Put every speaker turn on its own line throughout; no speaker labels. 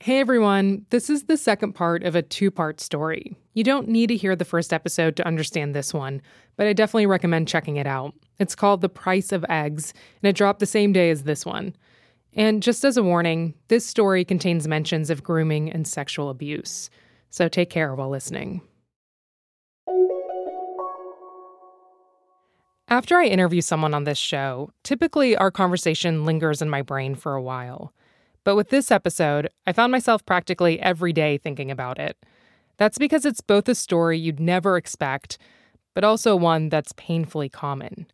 Hey everyone, this is the second part of a two part story. You don't need to hear the first episode to understand this one, but I definitely recommend checking it out. It's called The Price of Eggs, and it dropped the same day as this one. And just as a warning, this story contains mentions of grooming and sexual abuse. So take care while listening. After I interview someone on this show, typically our conversation lingers in my brain for a while. But with this episode, I found myself practically every day thinking about it. That's because it's both a story you'd never expect, but also one that's painfully common.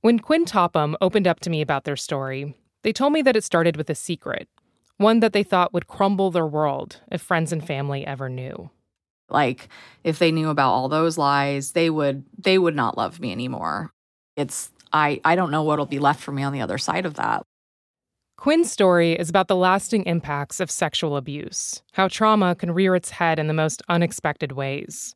When Quinn Topham opened up to me about their story, they told me that it started with a secret, one that they thought would crumble their world if friends and family ever knew.
Like if they knew about all those lies, they would they would not love me anymore. It's I I don't know what'll be left for me on the other side of that.
Quinn's story is about the lasting impacts of sexual abuse, how trauma can rear its head in the most unexpected ways.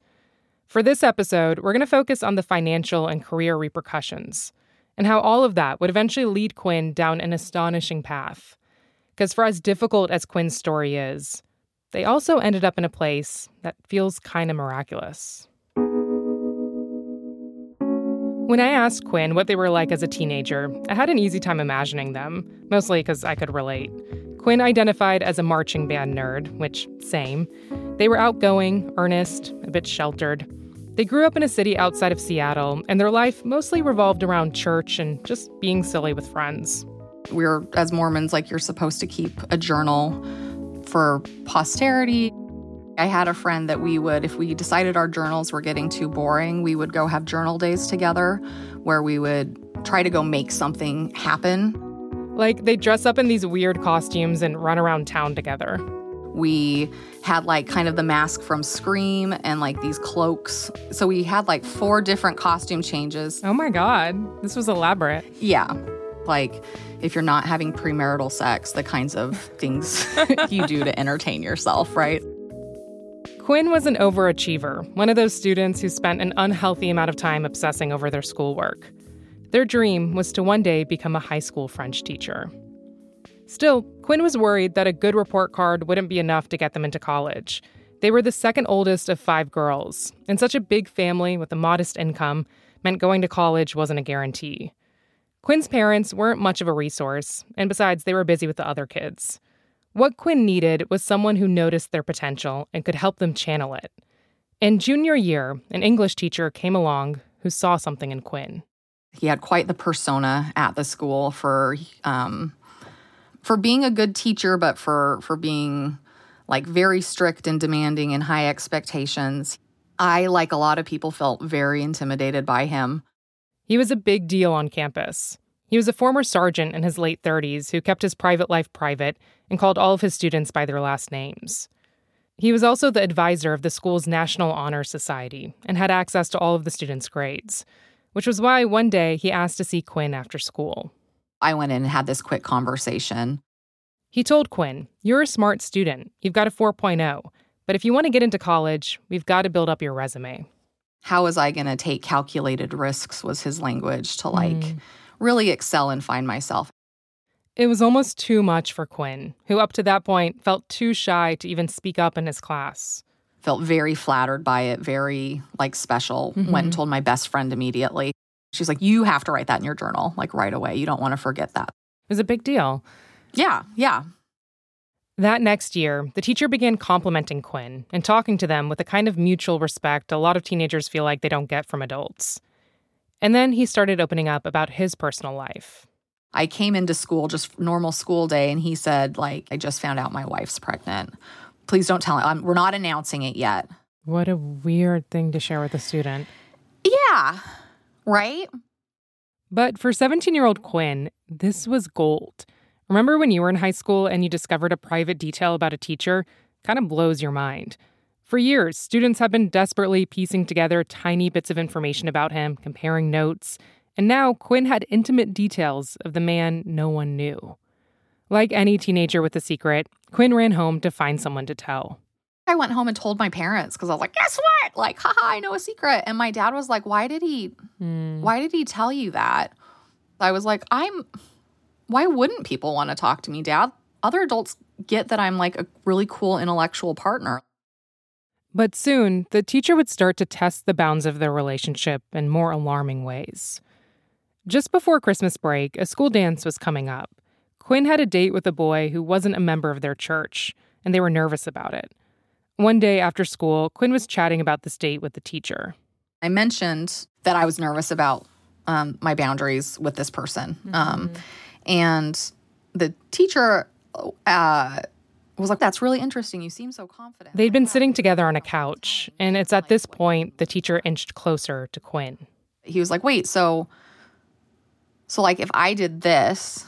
For this episode, we're going to focus on the financial and career repercussions, and how all of that would eventually lead Quinn down an astonishing path. Because for as difficult as Quinn's story is, they also ended up in a place that feels kind of miraculous. When I asked Quinn what they were like as a teenager, I had an easy time imagining them, mostly because I could relate. Quinn identified as a marching band nerd, which, same. They were outgoing, earnest, a bit sheltered. They grew up in a city outside of Seattle, and their life mostly revolved around church and just being silly with friends.
We're, as Mormons, like you're supposed to keep a journal for posterity. I had a friend that we would, if we decided our journals were getting too boring, we would go have journal days together where we would try to go make something happen.
Like they dress up in these weird costumes and run around town together.
We had like kind of the mask from Scream and like these cloaks. So we had like four different costume changes.
Oh my God, this was elaborate.
Yeah. Like if you're not having premarital sex, the kinds of things you do to entertain yourself, right?
Quinn was an overachiever, one of those students who spent an unhealthy amount of time obsessing over their schoolwork. Their dream was to one day become a high school French teacher. Still, Quinn was worried that a good report card wouldn't be enough to get them into college. They were the second oldest of five girls, and such a big family with a modest income meant going to college wasn't a guarantee. Quinn's parents weren't much of a resource, and besides, they were busy with the other kids. What Quinn needed was someone who noticed their potential and could help them channel it. In junior year, an English teacher came along who saw something in Quinn.
He had quite the persona at the school for um, for being a good teacher, but for for being like very strict and demanding and high expectations. I, like a lot of people, felt very intimidated by him.
He was a big deal on campus. He was a former sergeant in his late 30s who kept his private life private and called all of his students by their last names. He was also the advisor of the school's National Honor Society and had access to all of the students' grades, which was why one day he asked to see Quinn after school.
I went in and had this quick conversation.
He told Quinn, You're a smart student. You've got a 4.0. But if you want to get into college, we've got to build up your resume.
How was I going to take calculated risks? Was his language to like. Mm really excel and find myself.
It was almost too much for Quinn, who up to that point felt too shy to even speak up in his class.
Felt very flattered by it, very like special. Mm-hmm. Went and told my best friend immediately. She's like, You have to write that in your journal, like right away. You don't want to forget that.
It was a big deal.
Yeah, yeah.
That next year, the teacher began complimenting Quinn and talking to them with a kind of mutual respect a lot of teenagers feel like they don't get from adults. And then he started opening up about his personal life.
I came into school, just normal school day, and he said, like, I just found out my wife's pregnant. Please don't tell him. we're not announcing it yet.
What a weird thing to share with a student.
Yeah, right?
But for 17 year old Quinn, this was gold. Remember when you were in high school and you discovered a private detail about a teacher? Kind of blows your mind. For years, students have been desperately piecing together tiny bits of information about him, comparing notes, and now Quinn had intimate details of the man no one knew. Like any teenager with a secret, Quinn ran home to find someone to tell.
I went home and told my parents because I was like, guess what? Like, haha, I know a secret. And my dad was like, why did he, mm. why did he tell you that? I was like, I'm, why wouldn't people want to talk to me, dad? other adults get that I'm like a really cool intellectual partner.
But soon, the teacher would start to test the bounds of their relationship in more alarming ways. Just before Christmas break, a school dance was coming up. Quinn had a date with a boy who wasn't a member of their church, and they were nervous about it. One day after school, Quinn was chatting about this date with the teacher.
I mentioned that I was nervous about um, my boundaries with this person. Mm-hmm. Um, and the teacher uh, was like, That's really interesting. You seem so confident.
They'd been sitting together on a couch, and it's at this point the teacher inched closer to Quinn.
He was like, Wait, so, so like if I did this,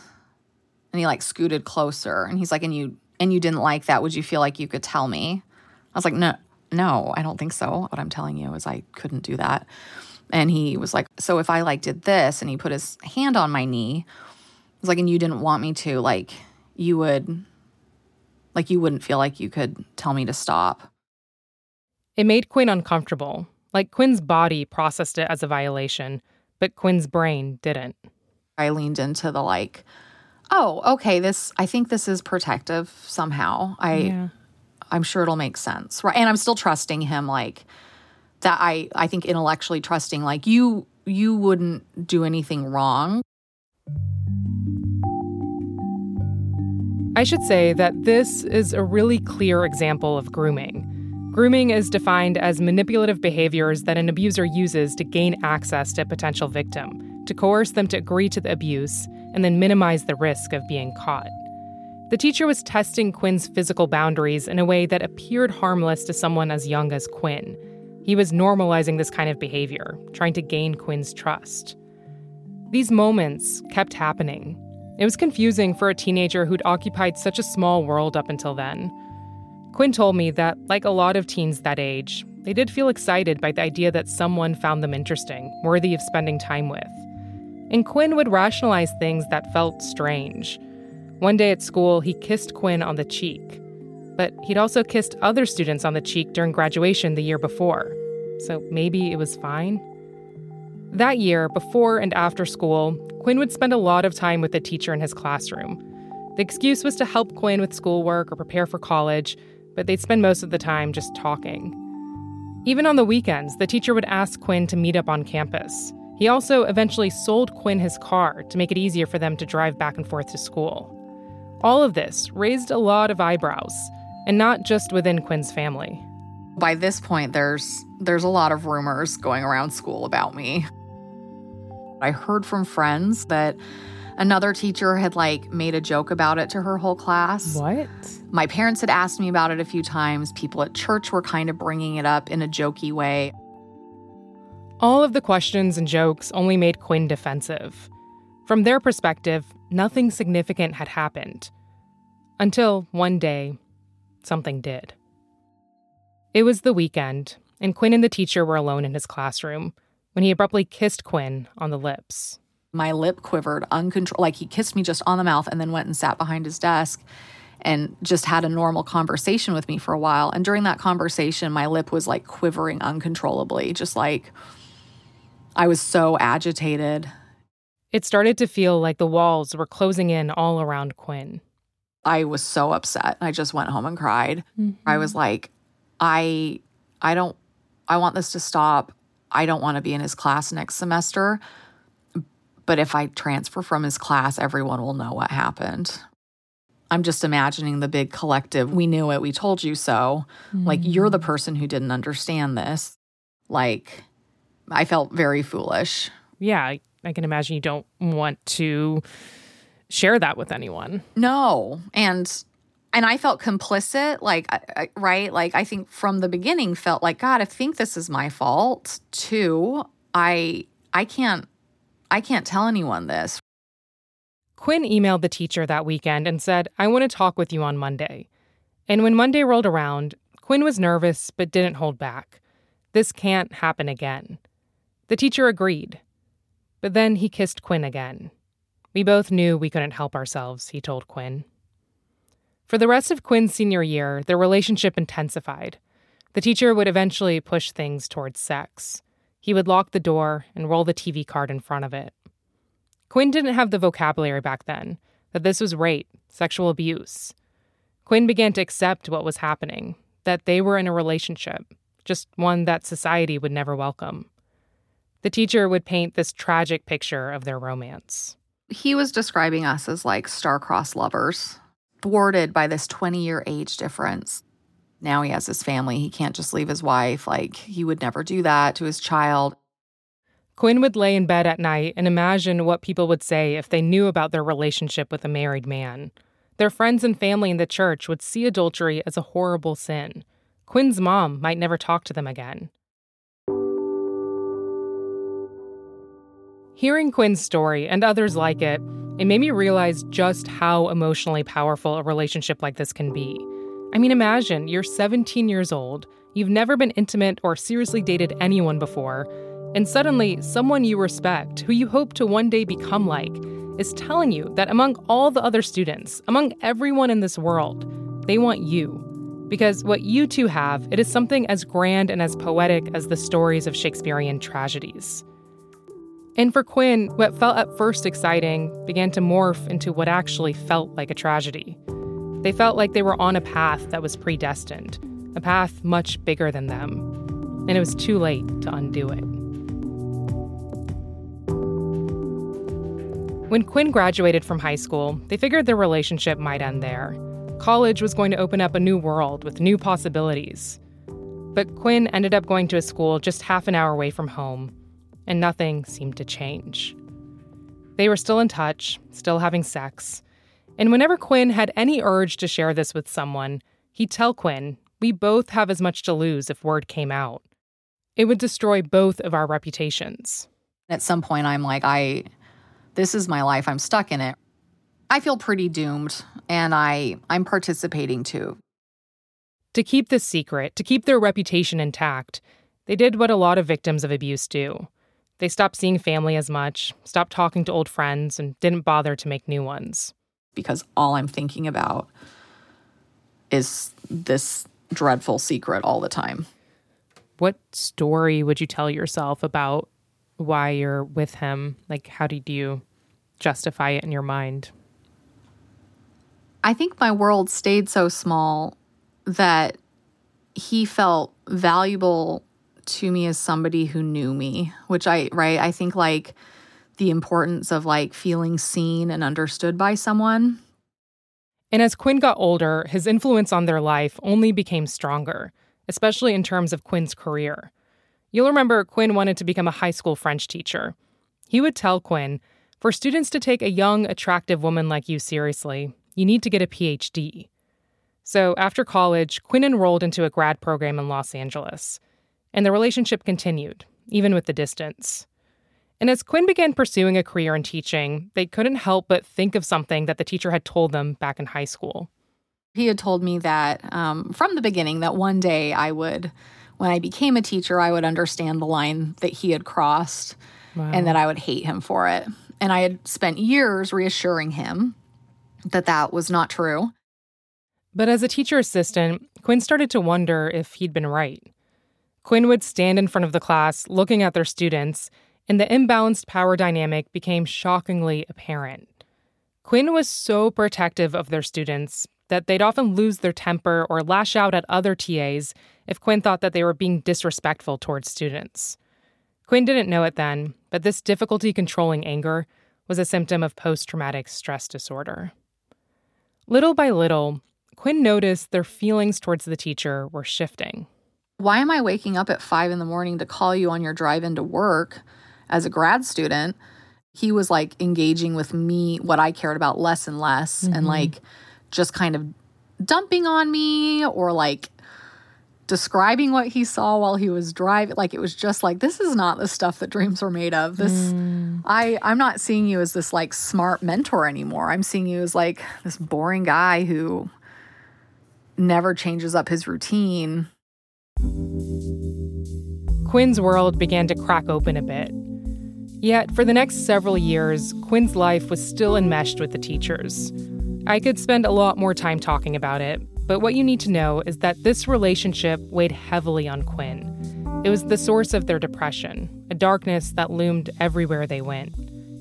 and he like scooted closer, and he's like, And you, and you didn't like that, would you feel like you could tell me? I was like, No, no, I don't think so. What I'm telling you is I couldn't do that. And he was like, So if I like did this and he put his hand on my knee, was like, and you didn't want me to, like, you would, like, you wouldn't feel like you could tell me to stop.
It made Quinn uncomfortable. Like, Quinn's body processed it as a violation, but Quinn's brain didn't.
I leaned into the, like, oh, okay, this, I think this is protective somehow. I, yeah. I'm sure it'll make sense. Right. And I'm still trusting him like that I I think intellectually trusting like you you wouldn't do anything wrong.
I should say that this is a really clear example of grooming. Grooming is defined as manipulative behaviors that an abuser uses to gain access to a potential victim, to coerce them to agree to the abuse, and then minimize the risk of being caught. The teacher was testing Quinn's physical boundaries in a way that appeared harmless to someone as young as Quinn. He was normalizing this kind of behavior, trying to gain Quinn's trust. These moments kept happening. It was confusing for a teenager who'd occupied such a small world up until then. Quinn told me that, like a lot of teens that age, they did feel excited by the idea that someone found them interesting, worthy of spending time with. And Quinn would rationalize things that felt strange. One day at school, he kissed Quinn on the cheek. But he'd also kissed other students on the cheek during graduation the year before. So maybe it was fine. That year, before and after school, Quinn would spend a lot of time with the teacher in his classroom. The excuse was to help Quinn with schoolwork or prepare for college, but they'd spend most of the time just talking. Even on the weekends, the teacher would ask Quinn to meet up on campus. He also eventually sold Quinn his car to make it easier for them to drive back and forth to school. All of this raised a lot of eyebrows, and not just within Quinn's family.
By this point there's there's a lot of rumors going around school about me. I heard from friends that another teacher had like made a joke about it to her whole class.
What?
My parents had asked me about it a few times. People at church were kind of bringing it up in a jokey way.
All of the questions and jokes only made Quinn defensive. From their perspective, nothing significant had happened. Until one day, something did. It was the weekend, and Quinn and the teacher were alone in his classroom when he abruptly kissed Quinn on the lips.
My lip quivered uncontrolled, like he kissed me just on the mouth and then went and sat behind his desk and just had a normal conversation with me for a while. And during that conversation, my lip was like quivering uncontrollably, just like I was so agitated
it started to feel like the walls were closing in all around Quinn.
I was so upset. I just went home and cried. Mm-hmm. I was like, I I don't I want this to stop. I don't want to be in his class next semester. But if I transfer from his class, everyone will know what happened. I'm just imagining the big collective. We knew it. We told you so. Mm-hmm. Like, you're the mm-hmm. person who didn't understand this. Like, I felt very foolish.
Yeah, I can imagine you don't want to share that with anyone.
No. And and I felt complicit, like I, right, like I think from the beginning felt like God, I think this is my fault too. I I can't I can't tell anyone this.
Quinn emailed the teacher that weekend and said, "I want to talk with you on Monday." And when Monday rolled around, Quinn was nervous but didn't hold back. This can't happen again. The teacher agreed. But then he kissed Quinn again. We both knew we couldn't help ourselves, he told Quinn. For the rest of Quinn's senior year, their relationship intensified. The teacher would eventually push things towards sex. He would lock the door and roll the TV card in front of it. Quinn didn't have the vocabulary back then, that this was rape, sexual abuse. Quinn began to accept what was happening, that they were in a relationship, just one that society would never welcome. The teacher would paint this tragic picture of their romance.
He was describing us as like star-crossed lovers, thwarted by this 20 year age difference. Now he has his family. He can't just leave his wife. Like, he would never do that to his child.
Quinn would lay in bed at night and imagine what people would say if they knew about their relationship with a married man. Their friends and family in the church would see adultery as a horrible sin. Quinn's mom might never talk to them again. Hearing Quinn's story and others like it, it made me realize just how emotionally powerful a relationship like this can be. I mean, imagine you're 17 years old, you've never been intimate or seriously dated anyone before, and suddenly someone you respect, who you hope to one day become like, is telling you that among all the other students, among everyone in this world, they want you. Because what you two have, it is something as grand and as poetic as the stories of Shakespearean tragedies. And for Quinn, what felt at first exciting began to morph into what actually felt like a tragedy. They felt like they were on a path that was predestined, a path much bigger than them. And it was too late to undo it. When Quinn graduated from high school, they figured their relationship might end there. College was going to open up a new world with new possibilities. But Quinn ended up going to a school just half an hour away from home, and nothing seemed to change. They were still in touch, still having sex, and whenever Quinn had any urge to share this with someone, he'd tell Quinn, We both have as much to lose if word came out. It would destroy both of our reputations.
At some point, I'm like, I, this is my life. I'm stuck in it. I feel pretty doomed, and I, I'm participating too.
To keep this secret, to keep their reputation intact, they did what a lot of victims of abuse do. They stopped seeing family as much, stopped talking to old friends, and didn't bother to make new ones
because all I'm thinking about is this dreadful secret all the time.
What story would you tell yourself about why you're with him? Like, how did you justify it in your mind?
I think my world stayed so small that he felt valuable to me as somebody who knew me, which I, right? I think like the importance of like feeling seen and understood by someone.
And as Quinn got older, his influence on their life only became stronger, especially in terms of Quinn's career. You'll remember Quinn wanted to become a high school French teacher. He would tell Quinn, for students to take a young, attractive woman like you seriously, you need to get a PhD. So after college, Quinn enrolled into a grad program in Los Angeles. And the relationship continued, even with the distance. And as Quinn began pursuing a career in teaching, they couldn't help but think of something that the teacher had told them back in high school.
He had told me that um, from the beginning that one day I would, when I became a teacher, I would understand the line that he had crossed wow. and that I would hate him for it. And I had spent years reassuring him that that was not true.
But as a teacher assistant, Quinn started to wonder if he'd been right. Quinn would stand in front of the class looking at their students and the imbalanced power dynamic became shockingly apparent. Quinn was so protective of their students that they'd often lose their temper or lash out at other TAs if Quinn thought that they were being disrespectful towards students. Quinn didn't know it then, but this difficulty controlling anger was a symptom of post traumatic stress disorder. Little by little, Quinn noticed their feelings towards the teacher were shifting.
Why am I waking up at five in the morning to call you on your drive into work as a grad student, he was like engaging with me, what I cared about less and less, mm-hmm. and like just kind of dumping on me or like describing what he saw while he was driving. Like it was just like this is not the stuff that dreams were made of. This mm. i i'm not seeing you as this like smart mentor anymore. I'm seeing you as like this boring guy who never changes up his routine
quinn's world began to crack open a bit Yet, for the next several years, Quinn's life was still enmeshed with the teachers. I could spend a lot more time talking about it, but what you need to know is that this relationship weighed heavily on Quinn. It was the source of their depression, a darkness that loomed everywhere they went,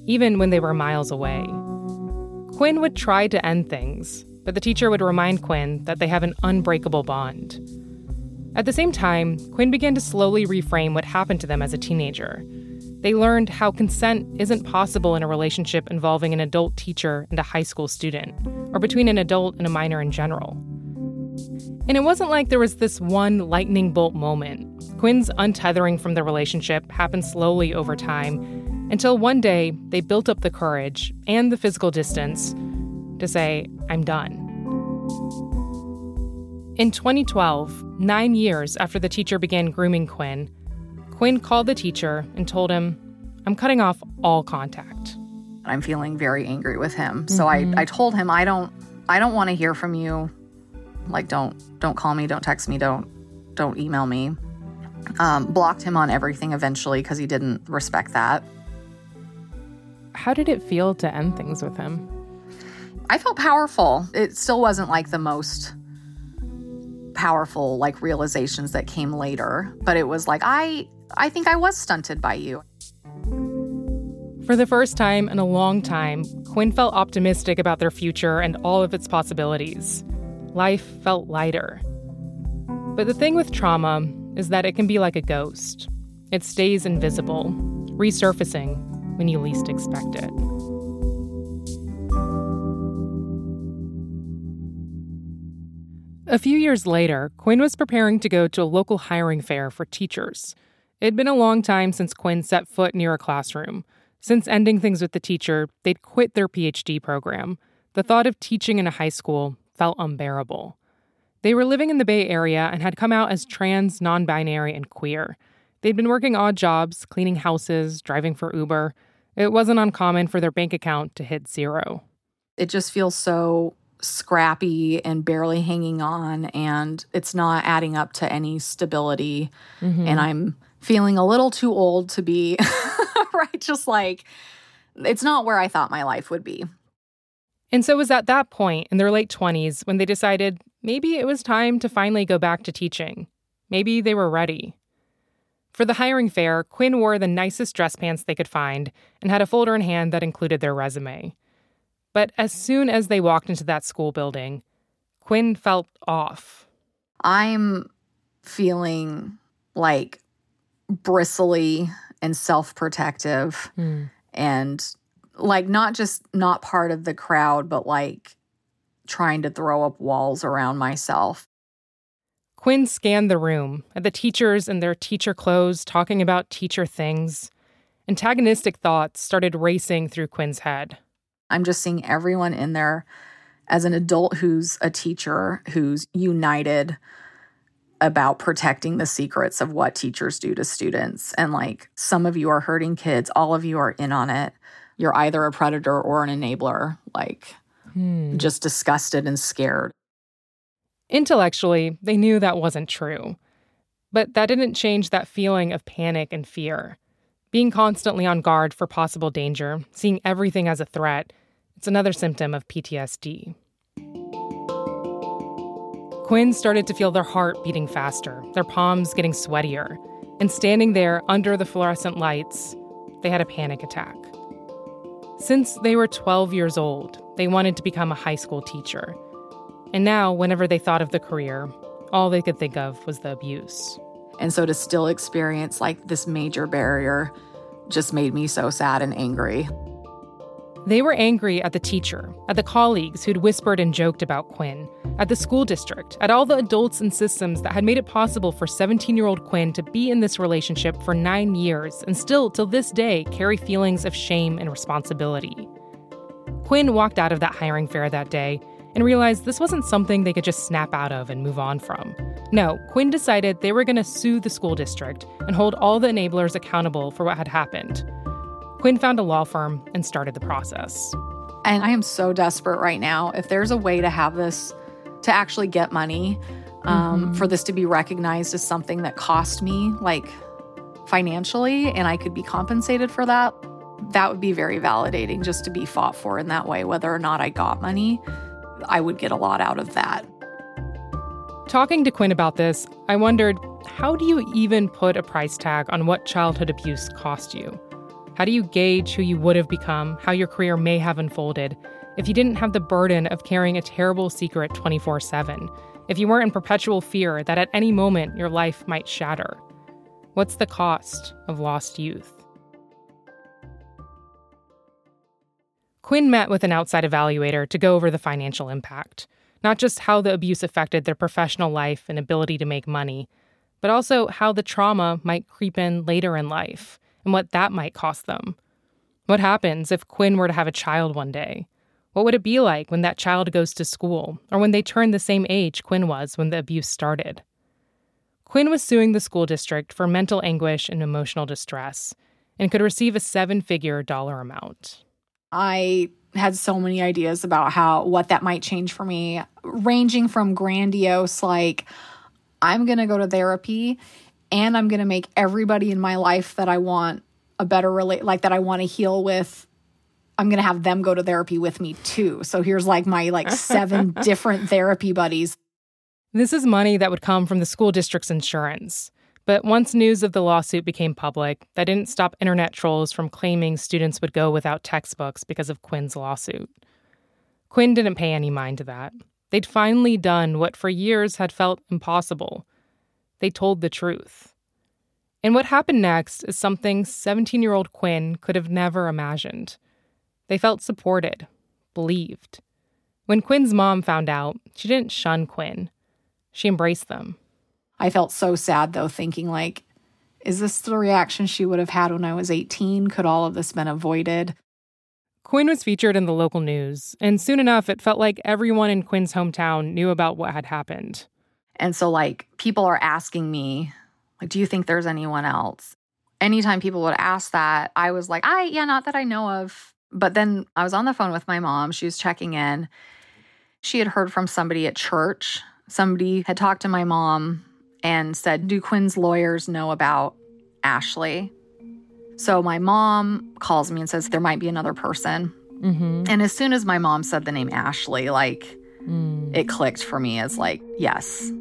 even when they were miles away. Quinn would try to end things, but the teacher would remind Quinn that they have an unbreakable bond. At the same time, Quinn began to slowly reframe what happened to them as a teenager. They learned how consent isn't possible in a relationship involving an adult teacher and a high school student, or between an adult and a minor in general. And it wasn't like there was this one lightning bolt moment. Quinn's untethering from the relationship happened slowly over time until one day they built up the courage and the physical distance to say, I'm done. In 2012, nine years after the teacher began grooming Quinn, Quinn called the teacher and told him, I'm cutting off all contact.
I'm feeling very angry with him. So mm-hmm. I, I told him I don't I don't want to hear from you. Like don't don't call me, don't text me, don't don't email me. Um, blocked him on everything eventually because he didn't respect that.
How did it feel to end things with him?
I felt powerful. It still wasn't like the most powerful like realizations that came later, but it was like I I think I was stunted by you.
For the first time in a long time, Quinn felt optimistic about their future and all of its possibilities. Life felt lighter. But the thing with trauma is that it can be like a ghost. It stays invisible, resurfacing when you least expect it. A few years later, Quinn was preparing to go to a local hiring fair for teachers. It'd been a long time since Quinn set foot near a classroom. Since ending things with the teacher, they'd quit their PhD program. The thought of teaching in a high school felt unbearable. They were living in the Bay Area and had come out as trans, non binary, and queer. They'd been working odd jobs, cleaning houses, driving for Uber. It wasn't uncommon for their bank account to hit zero.
It just feels so scrappy and barely hanging on, and it's not adding up to any stability. Mm-hmm. And I'm feeling a little too old to be, right? Just like, it's not where I thought my life would be.
And so it was at that point in their late 20s when they decided maybe it was time to finally go back to teaching. Maybe they were ready. For the hiring fair, Quinn wore the nicest dress pants they could find and had a folder in hand that included their resume. But as soon as they walked into that school building, Quinn felt off.
I'm feeling like bristly and self protective mm. and like not just not part of the crowd, but like trying to throw up walls around myself.
Quinn scanned the room at the teachers in their teacher clothes talking about teacher things. Antagonistic thoughts started racing through Quinn's head.
I'm just seeing everyone in there as an adult who's a teacher, who's united about protecting the secrets of what teachers do to students. And like some of you are hurting kids, all of you are in on it. You're either a predator or an enabler, like hmm. just disgusted and scared.
Intellectually, they knew that wasn't true. But that didn't change that feeling of panic and fear. Being constantly on guard for possible danger, seeing everything as a threat, it's another symptom of PTSD. Quinn started to feel their heart beating faster, their palms getting sweatier, and standing there under the fluorescent lights, they had a panic attack. Since they were 12 years old, they wanted to become a high school teacher. And now, whenever they thought of the career, all they could think of was the abuse.
And so to still experience like this major barrier just made me so sad and angry.
They were angry at the teacher, at the colleagues who'd whispered and joked about Quinn, at the school district, at all the adults and systems that had made it possible for 17 year old Quinn to be in this relationship for nine years and still, till this day, carry feelings of shame and responsibility. Quinn walked out of that hiring fair that day and realized this wasn't something they could just snap out of and move on from. No, Quinn decided they were going to sue the school district and hold all the enablers accountable for what had happened. Quinn found a law firm and started the process.
And I am so desperate right now. If there's a way to have this, to actually get money, um, mm-hmm. for this to be recognized as something that cost me, like financially, and I could be compensated for that, that would be very validating just to be fought for in that way. Whether or not I got money, I would get a lot out of that.
Talking to Quinn about this, I wondered how do you even put a price tag on what childhood abuse cost you? How do you gauge who you would have become, how your career may have unfolded, if you didn't have the burden of carrying a terrible secret 24 7, if you weren't in perpetual fear that at any moment your life might shatter? What's the cost of lost youth? Quinn met with an outside evaluator to go over the financial impact, not just how the abuse affected their professional life and ability to make money, but also how the trauma might creep in later in life and what that might cost them. What happens if Quinn were to have a child one day? What would it be like when that child goes to school or when they turn the same age Quinn was when the abuse started? Quinn was suing the school district for mental anguish and emotional distress and could receive a seven figure dollar amount.
I had so many ideas about how what that might change for me, ranging from grandiose, like, I'm going to go to therapy and I'm going to make everybody in my life that I want a better relate like that I want to heal with I'm going to have them go to therapy with me too. So here's like my like seven different therapy buddies.
This is money that would come from the school district's insurance. But once news of the lawsuit became public, that didn't stop internet trolls from claiming students would go without textbooks because of Quinn's lawsuit. Quinn didn't pay any mind to that. They'd finally done what for years had felt impossible. They told the truth. And what happened next is something 17 year old Quinn could have never imagined. They felt supported, believed. When Quinn's mom found out, she didn't shun Quinn, she embraced them.
I felt so sad though, thinking, like, is this the reaction she would have had when I was 18? Could all of this been avoided?
Quinn was featured in the local news, and soon enough, it felt like everyone in Quinn's hometown knew about what had happened.
And so, like, people are asking me, like, do you think there's anyone else? Anytime people would ask that, I was like, I, yeah, not that I know of. But then I was on the phone with my mom. She was checking in. She had heard from somebody at church. Somebody had talked to my mom and said, Do Quinn's lawyers know about Ashley? So my mom calls me and says, There might be another person. Mm-hmm. And as soon as my mom said the name Ashley, like mm. it clicked for me as like, yes.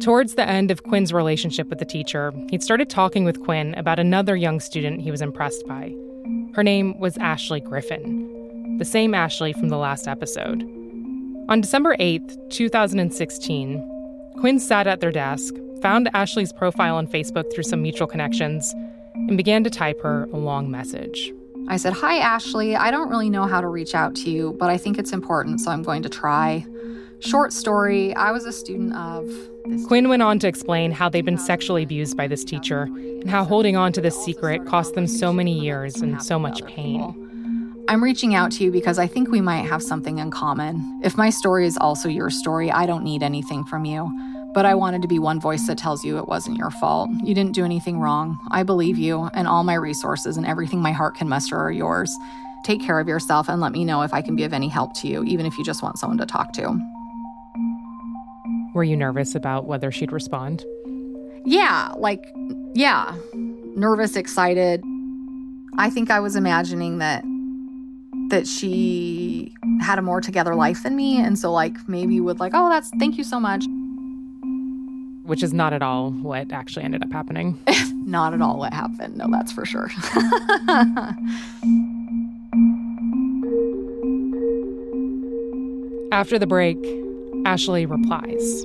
Towards the end of Quinn's relationship with the teacher, he'd started talking with Quinn about another young student he was impressed by. Her name was Ashley Griffin, the same Ashley from the last episode. On December 8th, 2016, Quinn sat at their desk, found Ashley's profile on Facebook through some mutual connections, and began to type her a long message.
I said, Hi, Ashley. I don't really know how to reach out to you, but I think it's important, so I'm going to try. Short story I was a student of.
Quinn went on to explain how they'd been sexually abused by this teacher and how holding on to this secret cost them so many years and so much pain.
I'm reaching out to you because I think we might have something in common. If my story is also your story, I don't need anything from you. But I wanted to be one voice that tells you it wasn't your fault. You didn't do anything wrong. I believe you, and all my resources and everything my heart can muster are yours. Take care of yourself and let me know if I can be of any help to you, even if you just want someone to talk to.
Were you nervous about whether she'd respond?
Yeah, like, yeah. Nervous, excited. I think I was imagining that that she had a more together life than me and so like maybe would like oh that's thank you so much
which is not at all what actually ended up happening.
Not at all what happened no that's for sure.
After the break ashley replies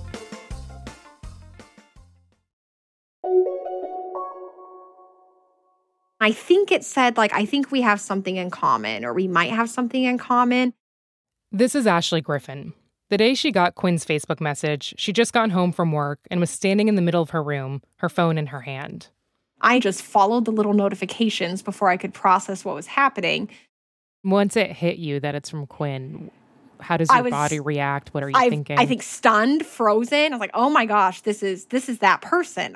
I think it said, like, I think we have something in common, or we might have something in common.
This is Ashley Griffin. The day she got Quinn's Facebook message, she'd just gotten home from work and was standing in the middle of her room, her phone in her hand.
I just followed the little notifications before I could process what was happening.
Once it hit you that it's from Quinn, How does your
was-
body react? What are you
I
thinking?
I think stunned, frozen. I was like, "Oh my gosh, this is this is that person."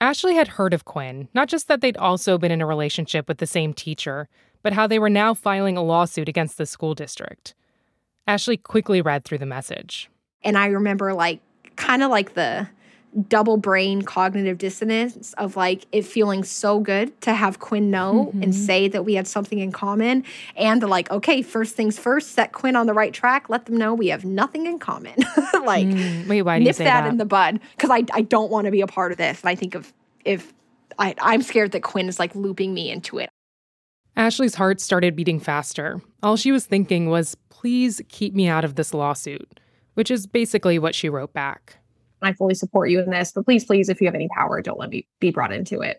Ashley had heard of Quinn, not just that they'd also been in a relationship with the same teacher, but how they were now filing a lawsuit against the school district. Ashley quickly read through the message.
And I remember like kind of like the double brain cognitive dissonance of like it feeling so good to have Quinn know and say that we had something in common and the like okay first things first set Quinn on the right track let them know we have nothing in common like
Mm, wait, why do you
nip
say
that,
that?
in the bud because I, I don't want to be a part of this and I think of if I, I'm scared that Quinn is like looping me into it
Ashley's heart started beating faster. All she was thinking was, please keep me out of this lawsuit, which is basically what she wrote back.
I fully support you in this, but please, please, if you have any power, don't let me be brought into it.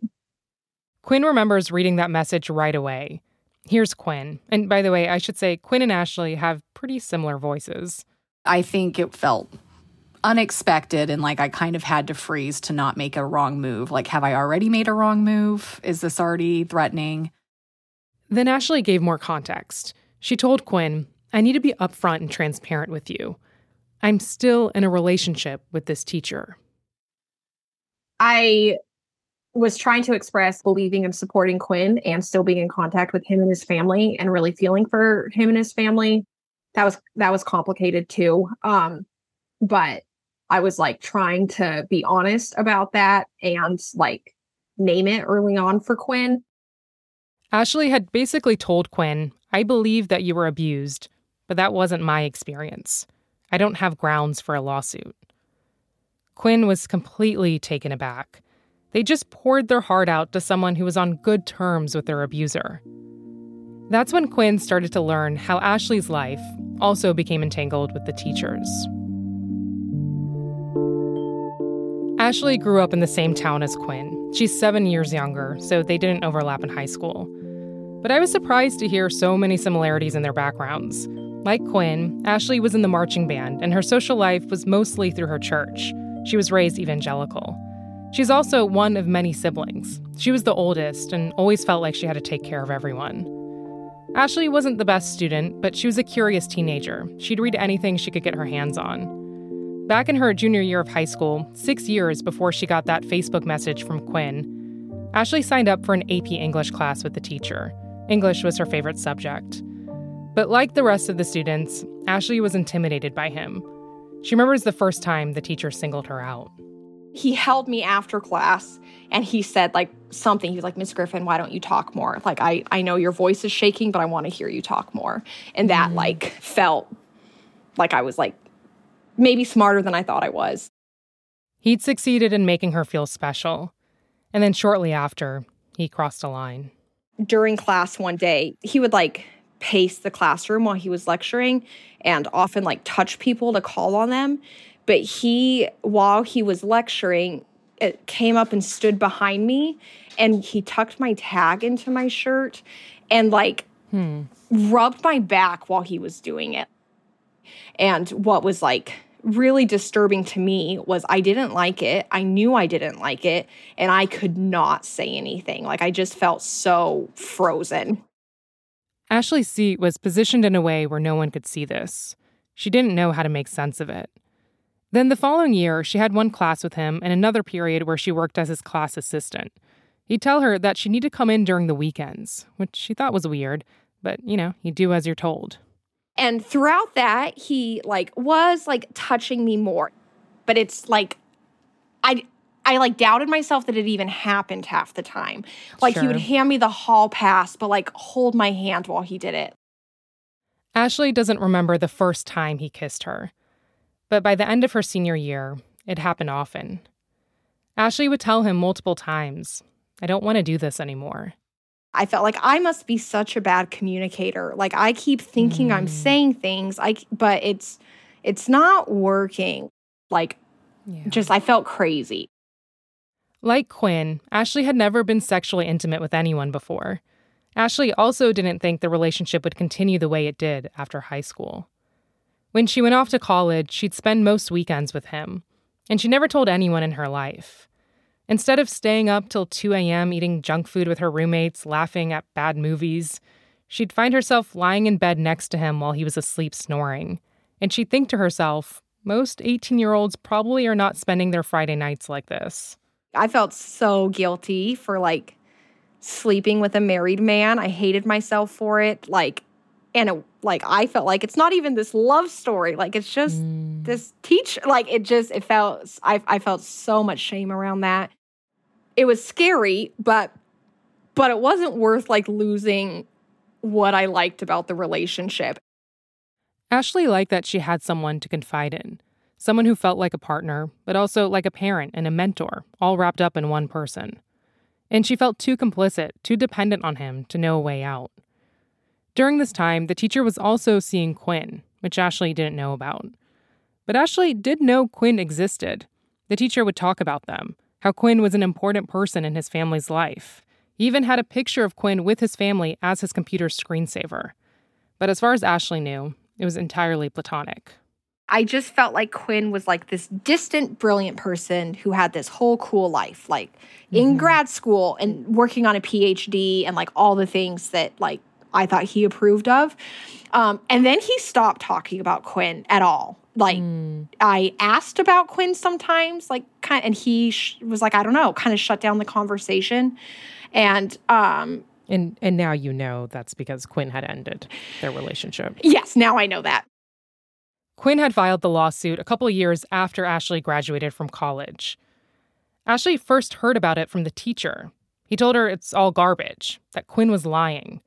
Quinn remembers reading that message right away. Here's Quinn. And by the way, I should say Quinn and Ashley have pretty similar voices.
I think it felt unexpected and like I kind of had to freeze to not make a wrong move. Like, have I already made a wrong move? Is this already threatening?
Then Ashley gave more context. She told Quinn, I need to be upfront and transparent with you. I'm still in a relationship with this teacher.
I was trying to express believing and supporting Quinn and still being in contact with him and his family and really feeling for him and his family. That was that was complicated too. Um but I was like trying to be honest about that and like name it early on for Quinn.
Ashley had basically told Quinn, I believe that you were abused, but that wasn't my experience. I don't have grounds for a lawsuit. Quinn was completely taken aback. They just poured their heart out to someone who was on good terms with their abuser. That's when Quinn started to learn how Ashley's life also became entangled with the teachers. Ashley grew up in the same town as Quinn. She's seven years younger, so they didn't overlap in high school. But I was surprised to hear so many similarities in their backgrounds. Like Quinn, Ashley was in the marching band, and her social life was mostly through her church. She was raised evangelical. She's also one of many siblings. She was the oldest and always felt like she had to take care of everyone. Ashley wasn't the best student, but she was a curious teenager. She'd read anything she could get her hands on. Back in her junior year of high school, six years before she got that Facebook message from Quinn, Ashley signed up for an AP English class with the teacher. English was her favorite subject. But like the rest of the students, Ashley was intimidated by him. She remembers the first time the teacher singled her out.
he held me after class and he said like something he was like miss griffin why don't you talk more like i i know your voice is shaking but i want to hear you talk more and that mm. like felt like i was like maybe smarter than i thought i was
He'd succeeded in making her feel special. And then shortly after, he crossed a line.
during class one day he would like pace the classroom while he was lecturing and often like touch people to call on them but he while he was lecturing it came up and stood behind me and he tucked my tag into my shirt and like hmm. rubbed my back while he was doing it and what was like really disturbing to me was I didn't like it. I knew I didn't like it, and I could not say anything. Like I just felt so frozen.
Ashley's seat was positioned in a way where no one could see this. She didn't know how to make sense of it. Then the following year, she had one class with him and another period where she worked as his class assistant. He'd tell her that she needed to come in during the weekends, which she thought was weird, but you know, you do as you're told.
And throughout that, he like was like touching me more. But it's like I I like doubted myself that it even happened half the time. Like he would hand me the hall pass, but like hold my hand while he did it.
Ashley doesn't remember the first time he kissed her, but by the end of her senior year, it happened often. Ashley would tell him multiple times, I don't want to do this anymore.
I felt like I must be such a bad communicator. Like I keep thinking I'm
Mm.
saying things, I but it's it's not working. Like
Yeah.
just I felt crazy.
Like Quinn, Ashley had never been sexually intimate with anyone before. Ashley also didn't think the relationship would continue the way it did after high school. When she went off to college, she'd spend most weekends with him, and she never told anyone in her life. Instead of staying up till 2 a.m. eating junk food with her roommates, laughing at bad movies, She'd find herself lying in bed next to him while he was asleep snoring. And she'd think to herself, most 18 year olds probably are not spending their Friday nights like this.
I felt so guilty for like sleeping with a married man. I hated myself for it. Like, and it, like I felt like it's not even this love story. Like it's just mm. this teach. Like it just it felt. I I felt so much shame around that. It was scary, but but it wasn't worth like losing what I liked about the relationship.
Ashley liked that she had someone to confide in, someone who felt like a partner, but also like a parent and a mentor, all wrapped up in one person. And she felt too complicit, too dependent on him to know a way out. During this time, the teacher was also seeing Quinn, which Ashley didn't know about. But Ashley did know Quinn existed. The teacher would talk about them, how Quinn was an important person in his family's life. He even had a picture of Quinn with his family as his computer screensaver. But as far as Ashley knew, it was entirely platonic.
I just felt like Quinn was like this distant, brilliant person who had this whole cool life, like mm-hmm. in grad school and working on a PhD and like all the things that like I thought he approved of. Um, and then he stopped talking about Quinn at all. Like mm. I asked about Quinn sometimes, like kind, and he sh- was like, I don't know, kind of shut down the conversation. And um,
and and now you know that's because Quinn had ended their relationship.
Yes, now I know that.
Quinn had filed the lawsuit a couple years after Ashley graduated from college. Ashley first heard about it from the teacher. He told her it's all garbage, that Quinn was lying.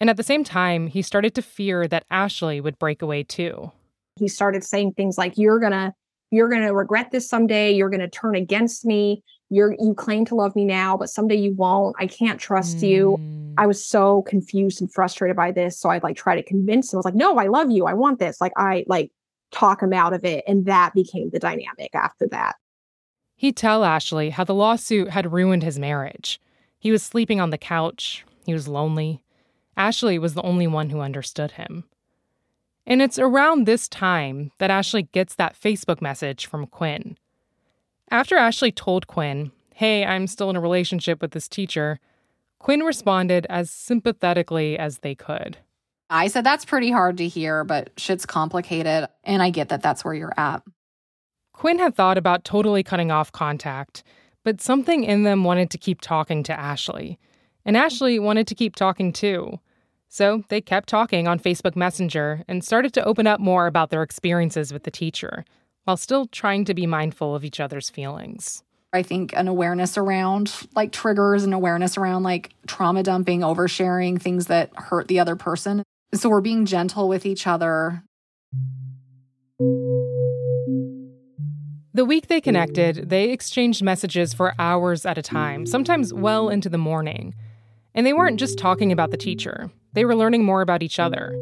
And at the same time, he started to fear that Ashley would break away too.
He started saying things like, You're gonna, you're gonna regret this someday, you're gonna turn against me, you're you claim to love me now but someday you won't. I can't trust mm. you i was so confused and frustrated by this so i'd like try to convince him. I was like no i love you. I want this. Like i like talk him out of it and that became the dynamic after that.
He'd tell ashley how the lawsuit had ruined his marriage. He was sleeping on the couch. He was lonely. Ashley was the only one who understood him. And it's around this time that ashley gets that facebook message from quinn after Ashley told Quinn, hey, I'm still in a relationship with this teacher, Quinn responded as sympathetically as they could.
I said, that's pretty hard to hear, but shit's complicated, and I get that that's where you're at.
Quinn had thought about totally cutting off contact, but something in them wanted to keep talking to Ashley. And Ashley wanted to keep talking too. So they kept talking on Facebook Messenger and started to open up more about their experiences with the teacher, while still trying to be mindful of each other's feelings.
I think an awareness around like triggers and awareness around like trauma dumping, oversharing, things that hurt the other person. So we're being gentle with each other.
The week they connected, they exchanged messages for hours at a time, sometimes well into the morning. And they weren't just talking about the teacher, they were learning more about each other.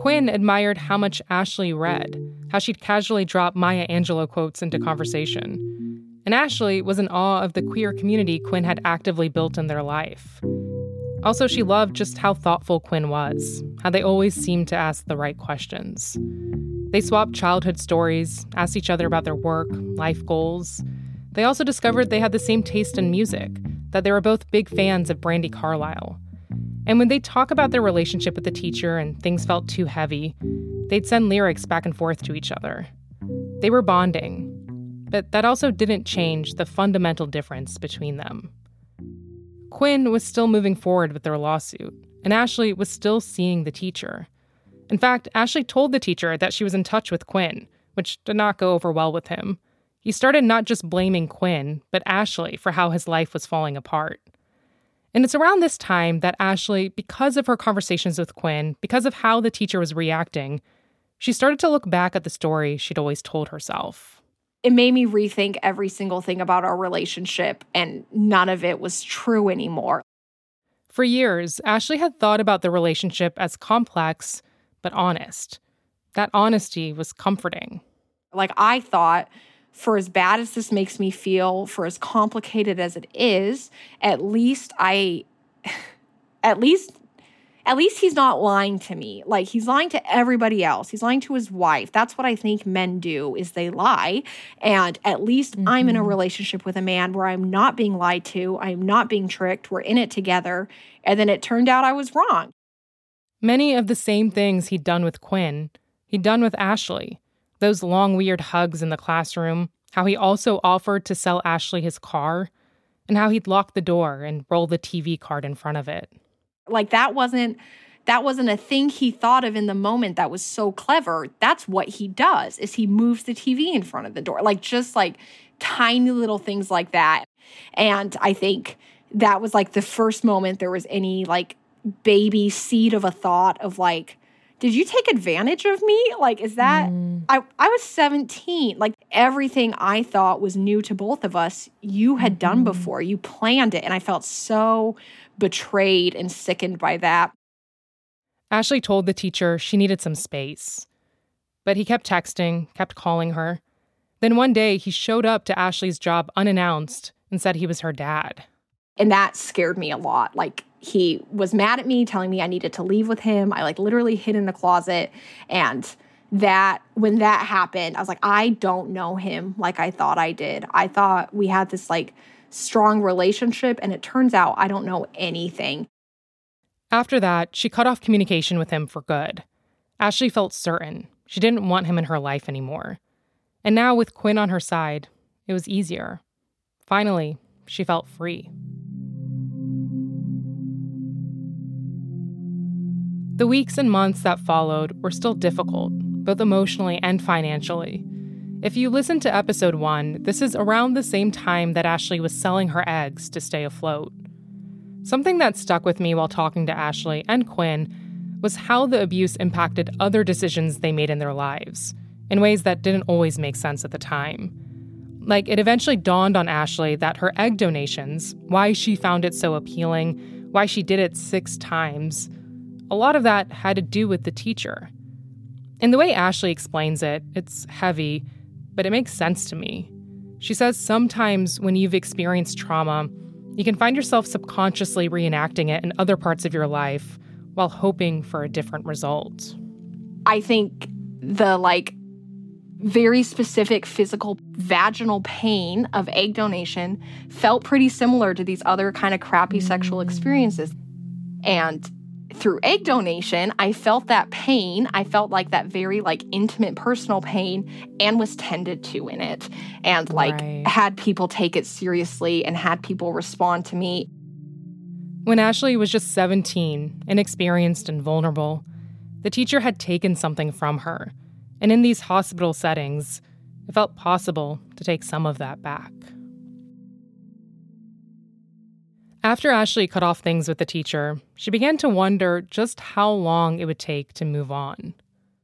Quinn admired how much Ashley read, how she'd casually drop Maya Angelou quotes into conversation. And Ashley was in awe of the queer community Quinn had actively built in their life. Also, she loved just how thoughtful Quinn was, how they always seemed to ask the right questions. They swapped childhood stories, asked each other about their work, life goals. They also discovered they had the same taste in music, that they were both big fans of Brandi Carlile. And when they talk about their relationship with the teacher and things felt too heavy, they'd send lyrics back and forth to each other. They were bonding, but that also didn't change the fundamental difference between them. Quinn was still moving forward with their lawsuit, and Ashley was still seeing the teacher. In fact, Ashley told the teacher that she was in touch with Quinn, which did not go over well with him. He started not just blaming Quinn, but Ashley for how his life was falling apart. And it's around this time that Ashley, because of her conversations with Quinn, because of how the teacher was reacting, she started to look back at the story she'd always told herself.
It made me rethink every single thing about our relationship, and none of it was true anymore.
For years, Ashley had thought about the relationship as complex, but honest. That honesty was comforting.
Like, I thought for as bad as this makes me feel, for as complicated as it is, at least I, at least, at least he's not lying to me. Like he's lying to everybody else. He's lying to his wife. That's what I think men do is they lie. And at least mm-hmm. I'm in a mm-hmm. relationship with a man where I'm not being lied to. I'm not being tricked. We're in it together. And then it turned out I was wrong.
Many of the same things he'd done with Quinn, he'd done with Ashley. Those long, weird hugs in the classroom, how he also offered to sell Ashley his car, and how he'd lock the door and roll the TV card in front of it.
Like that wasn't that wasn't a thing he thought of in the moment that was so clever. That's what he does is he moves the TV in front of the door. Like just like tiny little things like that. And I think that was like the first moment there was any like baby seed of a thought of like did you take advantage of me? Like, is that mm. I, I was 17. Like everything I thought was new to both of us, you had mm-hmm. done before. You planned it. And I felt so betrayed and sickened by that.
Ashley told the teacher she needed some space. But he kept texting, kept calling her. Then one day he showed up to Ashley's job unannounced and said he was her dad.
And that scared me a lot. Like he was mad at me, telling me I needed to leave with him. I like literally hid in the closet. And that when that happened, I was like, I don't know him like I thought I did. I thought we had this like strong relationship, and it turns out I don't know anything.
After that, she cut off communication with him for good. Ashley felt certain she didn't want him in her life anymore. And now, with Quinn on her side, it was easier. Finally, she felt free. The weeks and months that followed were still difficult, both emotionally and financially. If you listen to episode one, this is around the same time that Ashley was selling her eggs to stay afloat. Something that stuck with me while talking to Ashley and Quinn was how the abuse impacted other decisions they made in their lives, in ways that didn't always make sense at the time. Like, it eventually dawned on Ashley that her egg donations, why she found it so appealing, why she did it six times, a lot of that had to do with the teacher. And the way Ashley explains it, it's heavy, but it makes sense to me. She says sometimes when you've experienced trauma, you can find yourself subconsciously reenacting it in other parts of your life while hoping for a different result.
I think the like very specific physical vaginal pain of egg donation felt pretty similar to these other kind of crappy sexual experiences. And through egg donation, I felt that pain. I felt like that very like intimate personal pain and was tended to in it and like right. had people take it seriously and had people respond to me.
When Ashley was just 17, inexperienced and vulnerable, the teacher had taken something from her. And in these hospital settings, it felt possible to take some of that back. After Ashley cut off things with the teacher, she began to wonder just how long it would take to move on.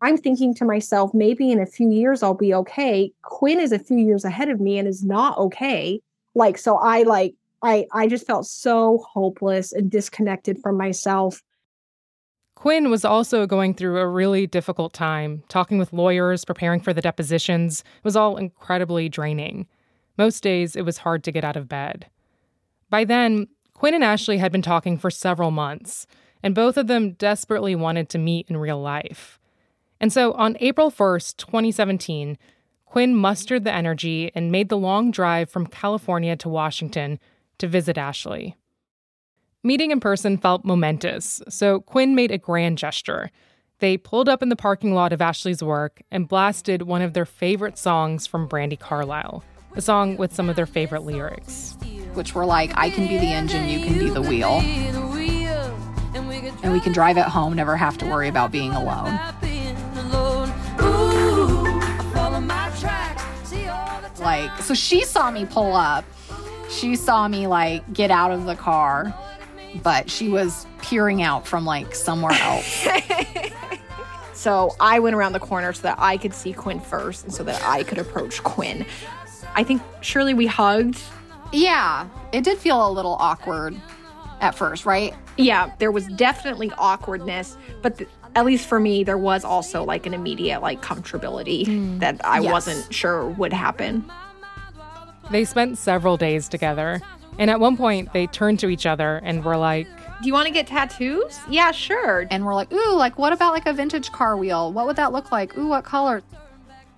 I'm thinking to myself, maybe in a few years I'll be okay. Quinn is a few years ahead of me and is not okay. Like, so I like, I, I just felt so hopeless and disconnected from myself.
Quinn was also going through a really difficult time, talking with lawyers, preparing for the depositions. It was all incredibly draining. Most days, it was hard to get out of bed. By then, Quinn and Ashley had been talking for several months, and both of them desperately wanted to meet in real life. And so on April 1st, 2017, Quinn mustered the energy and made the long drive from California to Washington to visit Ashley. Meeting in person felt momentous, so Quinn made a grand gesture. They pulled up in the parking lot of Ashley's work and blasted one of their favorite songs from Brandi Carlile, a song with some of their favorite lyrics
which were like, I can be the engine, you can be the wheel. And we can drive it home, never have to worry about being alone. Like, so she saw me pull up. She saw me like get out of the car, but she was peering out from like somewhere else.
so I went around the corner so that I could see Quinn first and so that I could approach Quinn. I think surely we hugged
yeah, it did feel a little awkward at first, right?
Yeah, there was definitely awkwardness, but th- at least for me, there was also like an immediate like comfortability mm. that I yes. wasn't sure would happen.
They spent several days together, and at one point they turned to each other and were like,
"Do you want to get tattoos?" Yeah, sure.
And we're like, "Ooh, like what about like a vintage car wheel? What would that look like? Ooh, what color?"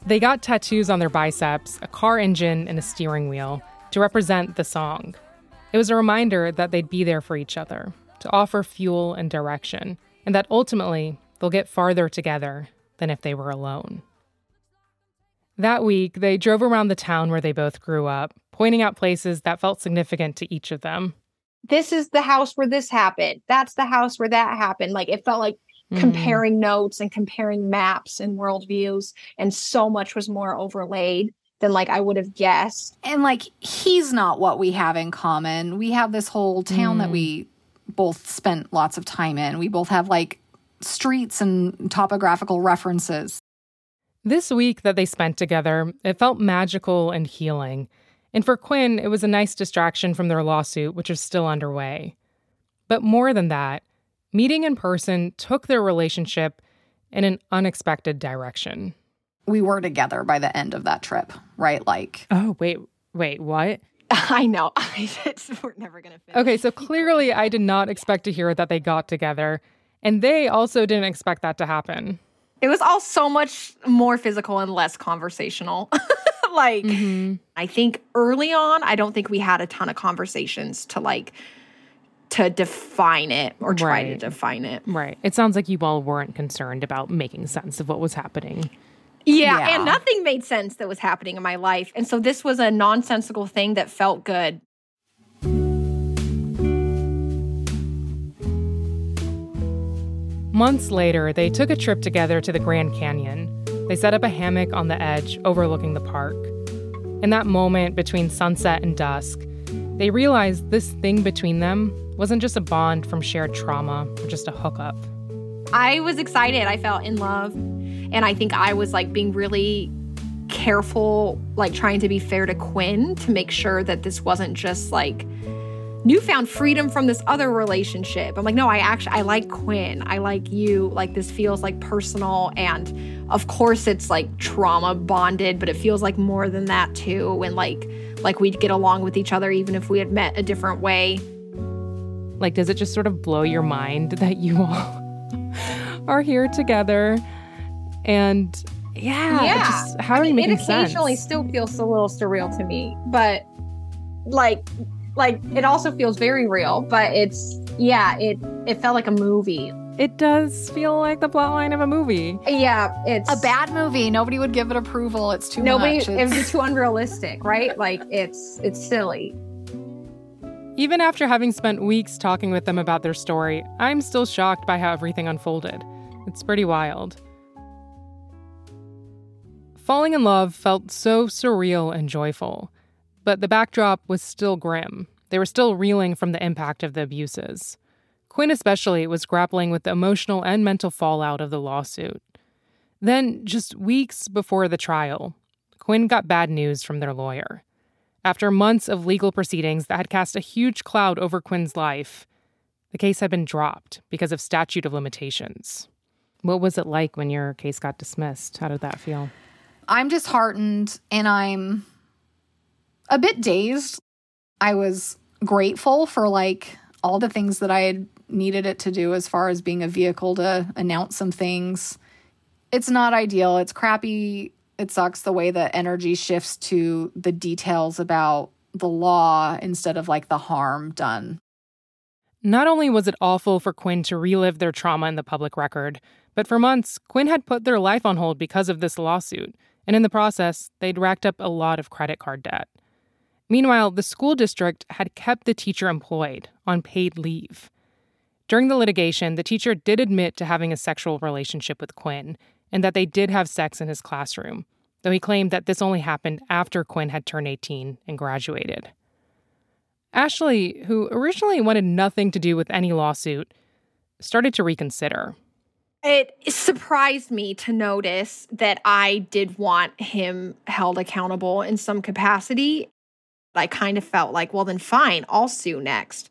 They got tattoos on their biceps, a car engine, and a steering wheel to represent the song. It was a reminder that they'd be there for each other, to offer fuel and direction, and that ultimately they'll get farther together than if they were alone. That week, they drove around the town where they both grew up, pointing out places that felt significant to each of them.
This is the house where this happened. That's the house where that happened. Like it felt like mm. comparing notes and comparing maps and worldviews, and so much was more overlaid than like I would have guessed.
And like he's not what we have in common. We have this whole town mm. that we both spent lots of time in. We both have like streets and topographical references.
This week that they spent together, it felt magical and healing. And for Quinn, it was a nice distraction from their lawsuit, which is still underway. But more than that, meeting in person took their relationship in an unexpected direction.
We were together by the end of that trip, right? Like,
oh, wait, wait, what?
I know. we're never going to finish.
Okay, so clearly I did not expect to hear that they got together. And they also didn't expect that to happen.
It was all so much more physical and less conversational. like, mm-hmm. I think early on, I don't think we had a ton of conversations to like, to define it or try right. to define it.
Right. It sounds like you all weren't concerned about making sense of what was happening.
Yeah, yeah, and nothing made sense that was happening in my life. And so this was a nonsensical thing that felt good.
Months later, they took a trip together to the Grand Canyon. They set up a hammock on the edge overlooking the park. In that moment between sunset and dusk, they realized this thing between them wasn't just a bond from shared trauma or just a hookup.
I was excited. I felt in love. And I think I was like being really careful, like trying to be fair to Quinn to make sure that this wasn't just like newfound freedom from this other relationship. I'm like, no, I actually I like Quinn. I like you. Like this feels like personal and of course it's like trauma bonded, but it feels like more than that too. And like like we'd get along with each other even if we had met a different way.
Like does it just sort of blow your mind that you all are here together and yeah, yeah. Just, how are you making
sense? It occasionally still feels a little surreal to me, but like, like it also feels very real. But it's yeah, it it felt like a movie.
It does feel like the plotline of a movie.
Yeah, it's
a bad movie. Nobody would give it approval. It's too
nobody.
Much.
It would be too unrealistic, right? Like it's it's silly.
Even after having spent weeks talking with them about their story, I'm still shocked by how everything unfolded. It's pretty wild. Falling in love felt so surreal and joyful, but the backdrop was still grim. They were still reeling from the impact of the abuses. Quinn, especially, was grappling with the emotional and mental fallout of the lawsuit. Then, just weeks before the trial, Quinn got bad news from their lawyer. After months of legal proceedings that had cast a huge cloud over Quinn's life, the case had been dropped because of statute of limitations. What was it like when your case got dismissed? How did that feel?
I'm disheartened and I'm a bit dazed. I was grateful for like all the things that I had needed it to do as far as being a vehicle to announce some things. It's not ideal. It's crappy. It sucks the way the energy shifts to the details about the law instead of like the harm done.
Not only was it awful for Quinn to relive their trauma in the public record, but for months, Quinn had put their life on hold because of this lawsuit and in the process, they'd racked up a lot of credit card debt. Meanwhile, the school district had kept the teacher employed on paid leave. During the litigation, the teacher did admit to having a sexual relationship with Quinn and that they did have sex in his classroom, though he claimed that this only happened after Quinn had turned 18 and graduated. Ashley, who originally wanted nothing to do with any lawsuit, started to reconsider.
It surprised me to notice that I did want him held accountable in some capacity. I kind of felt like, well, then fine, I'll sue next.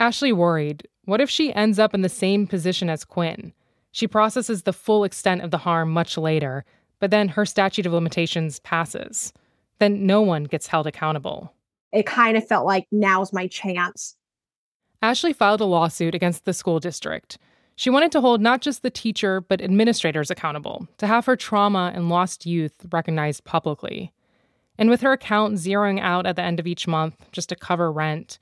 Ashley worried what if she ends up in the same position as Quinn? She processes the full extent of the harm much later, but then her statute of limitations passes. Then no one gets held accountable.
It kind of felt like now's my chance.
Ashley filed a lawsuit against the school district. She wanted to hold not just the teacher, but administrators accountable, to have her trauma and lost youth recognized publicly. And with her account zeroing out at the end of each month just to cover rent,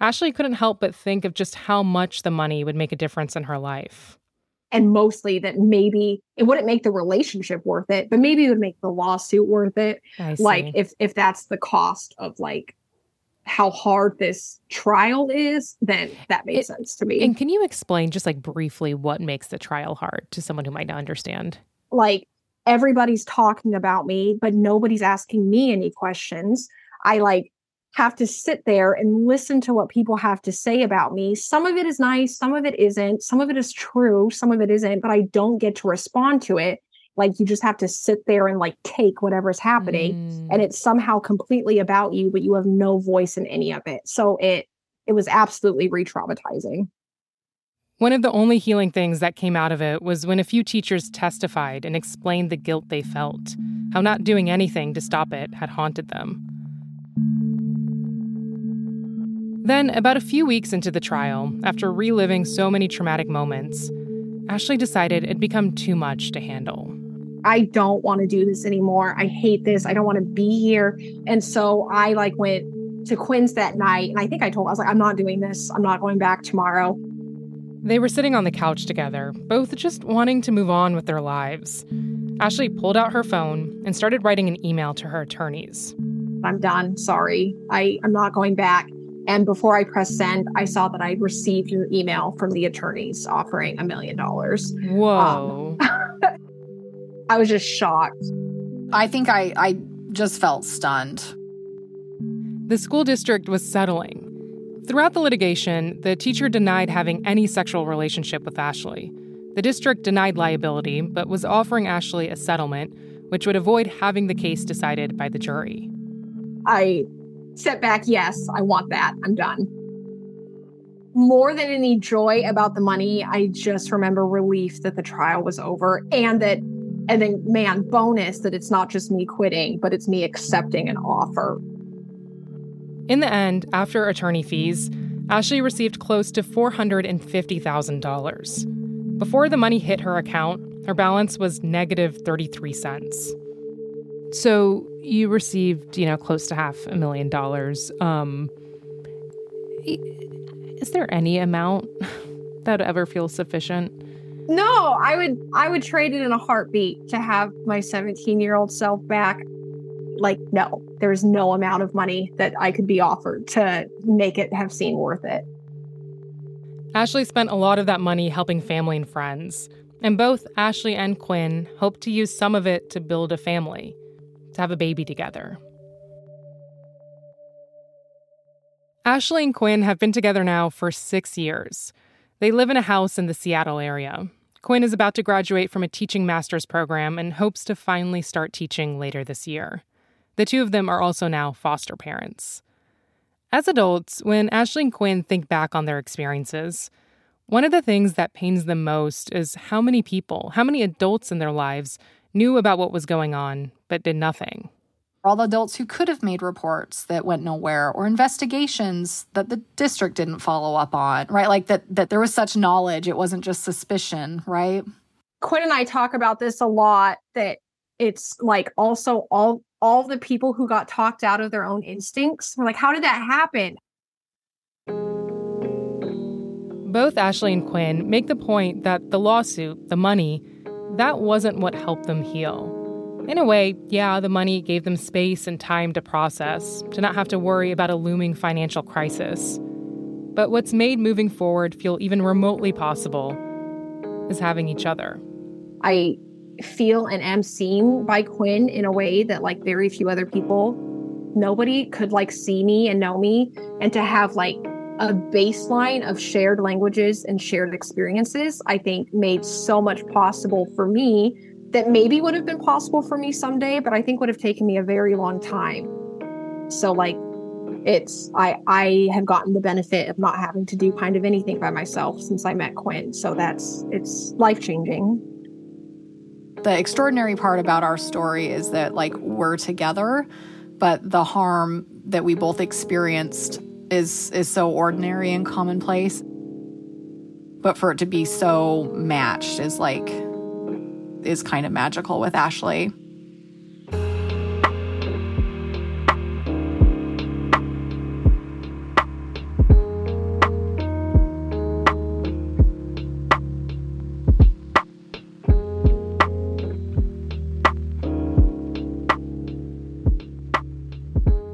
Ashley couldn't help but think of just how much the money would make a difference in her life.
And mostly that maybe it wouldn't make the relationship worth it, but maybe it would make the lawsuit worth it. Like if if that's the cost of like how hard this trial is, then that makes it, sense to me.
And can you explain just like briefly what makes the trial hard to someone who might not understand?
Like everybody's talking about me, but nobody's asking me any questions. I like have to sit there and listen to what people have to say about me. Some of it is nice, some of it isn't, some of it is true, some of it isn't, but I don't get to respond to it. Like you just have to sit there and like take whatever's happening mm. and it's somehow completely about you, but you have no voice in any of it. So it it was absolutely re-traumatizing.
One of the only healing things that came out of it was when a few teachers testified and explained the guilt they felt, how not doing anything to stop it had haunted them. Then, about a few weeks into the trial, after reliving so many traumatic moments, Ashley decided it'd become too much to handle.
I don't want to do this anymore. I hate this. I don't want to be here. And so I like went to Quinn's that night and I think I told I was like I'm not doing this. I'm not going back tomorrow.
They were sitting on the couch together, both just wanting to move on with their lives. Ashley pulled out her phone and started writing an email to her attorneys.
I'm done. Sorry. I, I'm not going back. And before I pressed send, I saw that I received an email from the attorneys offering a million dollars.
Whoa.
Um, I was just shocked.
I think I, I just felt stunned.
The school district was settling. Throughout the litigation, the teacher denied having any sexual relationship with Ashley. The district denied liability, but was offering Ashley a settlement, which would avoid having the case decided by the jury.
I Step back, yes, I want that. I'm done. More than any joy about the money, I just remember relief that the trial was over and that, and then, man, bonus that it's not just me quitting, but it's me accepting an offer.
In the end, after attorney fees, Ashley received close to $450,000. Before the money hit her account, her balance was negative 33 cents. So you received, you know, close to half a million dollars. Um, is there any amount that ever feels sufficient?
No, I would I would trade it in a heartbeat to have my 17 year old self back. Like, no, there's no amount of money that I could be offered to make it have seemed worth it.
Ashley spent a lot of that money helping family and friends, and both Ashley and Quinn hoped to use some of it to build a family to have a baby together. Ashley and Quinn have been together now for six years. They live in a house in the Seattle area. Quinn is about to graduate from a teaching master's program and hopes to finally start teaching later this year. The two of them are also now foster parents. As adults, when Ashley and Quinn think back on their experiences, one of the things that pains them most is how many people, how many adults in their lives knew about what was going on, but did nothing.
All the adults who could have made reports that went nowhere or investigations that the district didn't follow up on, right? Like that that there was such knowledge, it wasn't just suspicion, right?
Quinn and I talk about this a lot that it's like also all all the people who got talked out of their own instincts. We're like, how did that happen?
Both Ashley and Quinn make the point that the lawsuit, the money, that wasn't what helped them heal. In a way, yeah, the money gave them space and time to process, to not have to worry about a looming financial crisis. But what's made moving forward feel even remotely possible is having each other.
I feel and am seen by Quinn in a way that like very few other people nobody could like see me and know me and to have like a baseline of shared languages and shared experiences, I think made so much possible for me that maybe would have been possible for me someday, but I think would have taken me a very long time. So like it's I I have gotten the benefit of not having to do kind of anything by myself since I met Quinn. So that's it's life changing.
The extraordinary part about our story is that like we're together, but the harm that we both experienced is is so ordinary and commonplace. But for it to be so matched is like is kind of magical with Ashley.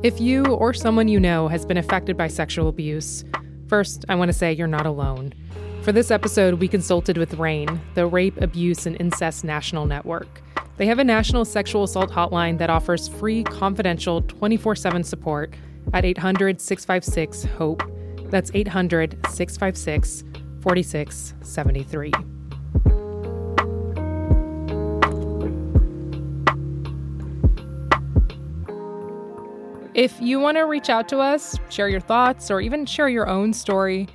If you or someone you know has been affected by sexual abuse, first, I want to say you're not alone. For this episode, we consulted with RAINN, the Rape, Abuse, and Incest National Network. They have a national sexual assault hotline that offers free, confidential, 24 7 support at 800 656 HOPE. That's 800 656 4673. If you want to reach out to us, share your thoughts, or even share your own story,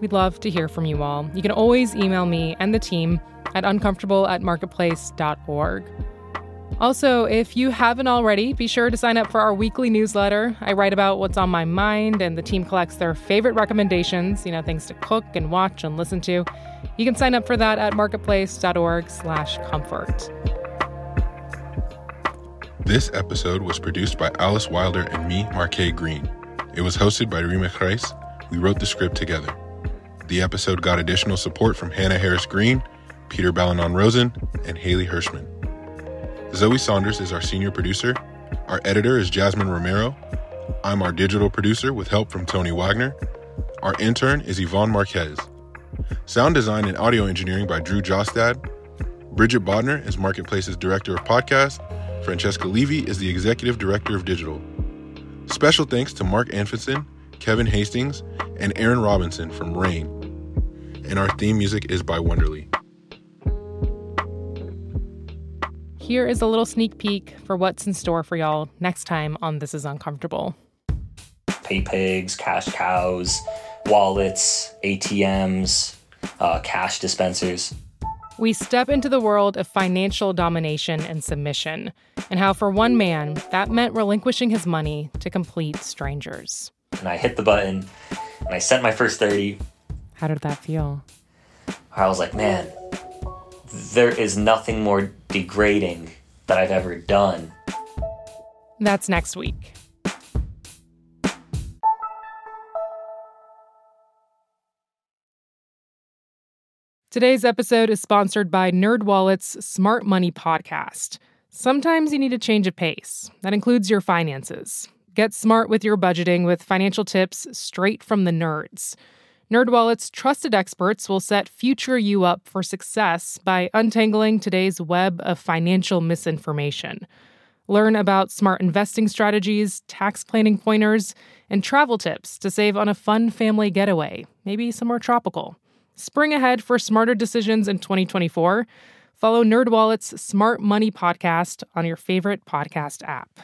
we'd love to hear from you all. You can always email me and the team at uncomfortable at marketplace.org. Also, if you haven't already, be sure to sign up for our weekly newsletter. I write about what's on my mind, and the team collects their favorite recommendations, you know, things to cook and watch and listen to. You can sign up for that at marketplace.org slash comfort.
This episode was produced by Alice Wilder and me, Marque Greene. It was hosted by Reema Khrais. We wrote the script together. The episode got additional support from Hannah Harris Green, Peter Balonon Rosen, and Haley Hirschman. Zoe Saunders is our senior producer. Our editor is Jasmine Romero. I'm our digital producer with help from Tony Wagner. Our intern is Yvonne Marquez. Sound design and audio engineering by Drew Jostad. Bridget Bodnar is Marketplace's director of podcast Francesca Levy is the executive director of digital. Special thanks to Mark Anfinson, Kevin Hastings, and Aaron Robinson from RAINN. And our theme music is by Wonderly.
Here is a little sneak peek for what's in store for y'all next time on This Is Uncomfortable.
Pay pigs, cash cows, wallets, ATMs, uh, cash dispensers.
We step into the world of financial domination and submission, and how for one man, that meant relinquishing his money to complete strangers.
And I hit the button and I sent my first 30.
How did that feel?
I was like, man, there is nothing more degrading that I've ever done.
That's next week. Today's episode is sponsored by NerdWallet's Smart Money podcast. Sometimes you need a change of pace. That includes your finances. Get smart with your budgeting with financial tips straight from the nerds. NerdWallet's trusted experts will set future you up for success by untangling today's web of financial misinformation. Learn about smart investing strategies, tax planning pointers, and travel tips to save on a fun family getaway, maybe somewhere tropical. Spring ahead for smarter decisions in 2024. Follow NerdWallet's Smart Money podcast on your favorite podcast app.